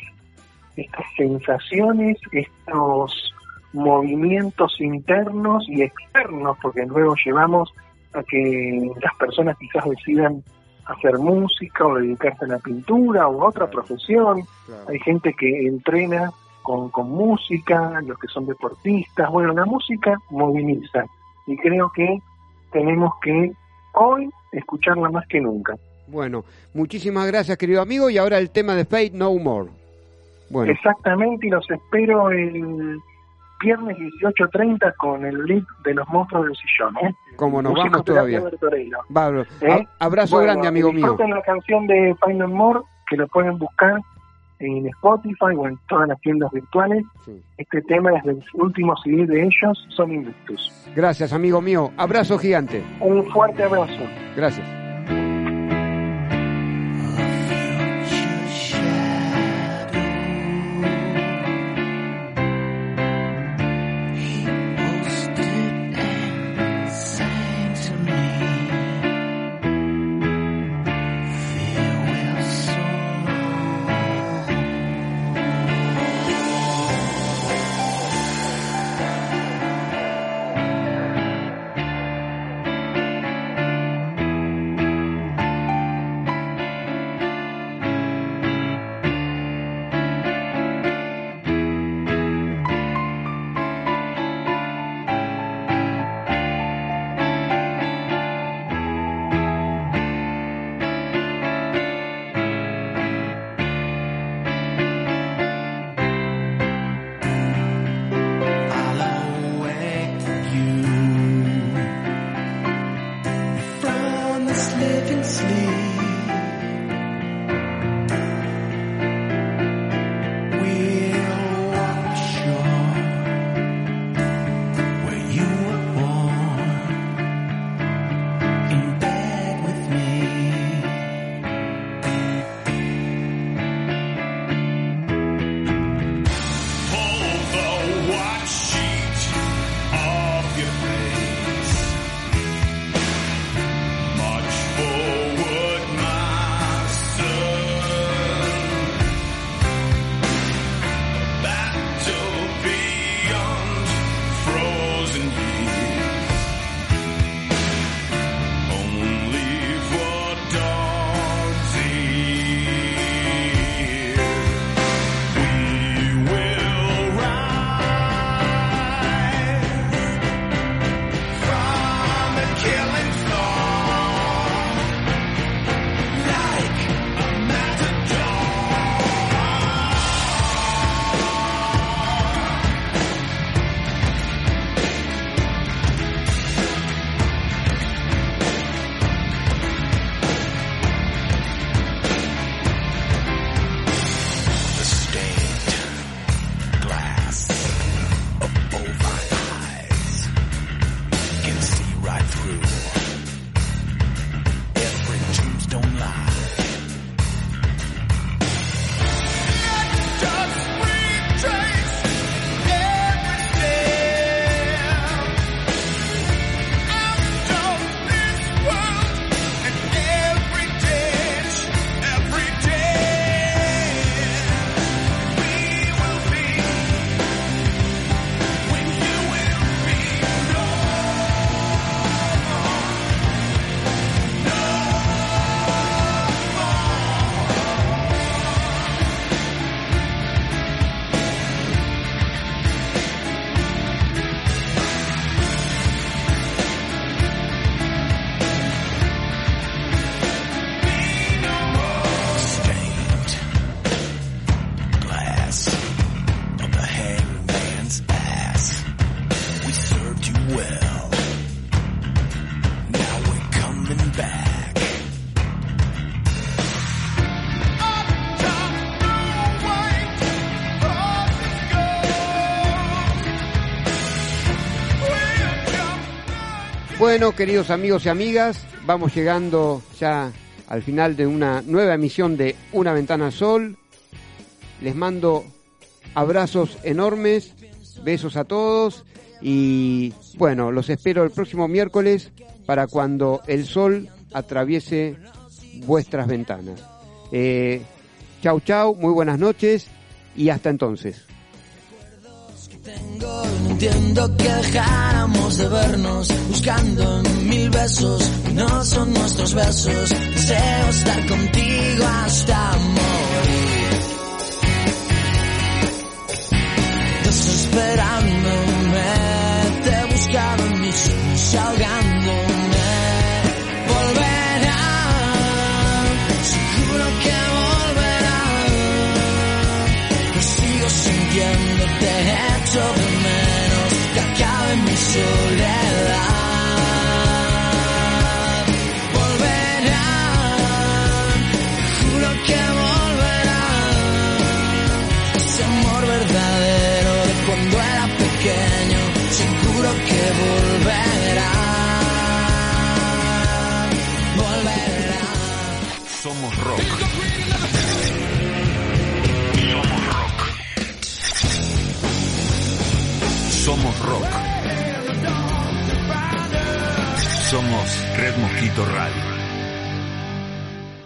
estas sensaciones, estos movimientos internos y externos, porque luego llevamos a que las personas quizás decidan hacer música o dedicarse a la pintura o a otra profesión. claro. Hay gente que entrena con, con música, los que son deportistas. Bueno, la música moviliza y creo que tenemos que hoy escucharla más que nunca. Bueno, muchísimas gracias, querido amigo. Y ahora el tema de Fate No More. Bueno, Exactamente, y los espero el viernes 18.30 con el link de los monstruos del sillón. ¿eh? como nos vamos todavía. Pablo, ¿Eh? abrazo Bueno, grande, amigo mío. La canción de Final More, que lo pueden buscar en Spotify o en todas las tiendas virtuales. Sí. Este tema es del último CD de ellos, Son Invictus. Gracias, amigo mío. Abrazo gigante. Un fuerte abrazo. Gracias. Bueno, queridos amigos y amigas, vamos llegando ya al final de una nueva emisión de Una Ventana al Sol. Les mando abrazos enormes, besos a todos y bueno, los espero el próximo miércoles para cuando el sol atraviese vuestras ventanas. Eh, chau chau, muy buenas noches y hasta entonces. Tengo, no entiendo que dejáramos de vernos buscando mil besos no son nuestros besos. Deseo estar contigo hasta morir. Desesperándome, te he buscado en mis sueños ahogándome. Volverá, seguro que volverá. Yo sigo sintiendo, de menos, que acabe mi soledad. Somos rock. Somos Red Mosquito Radio.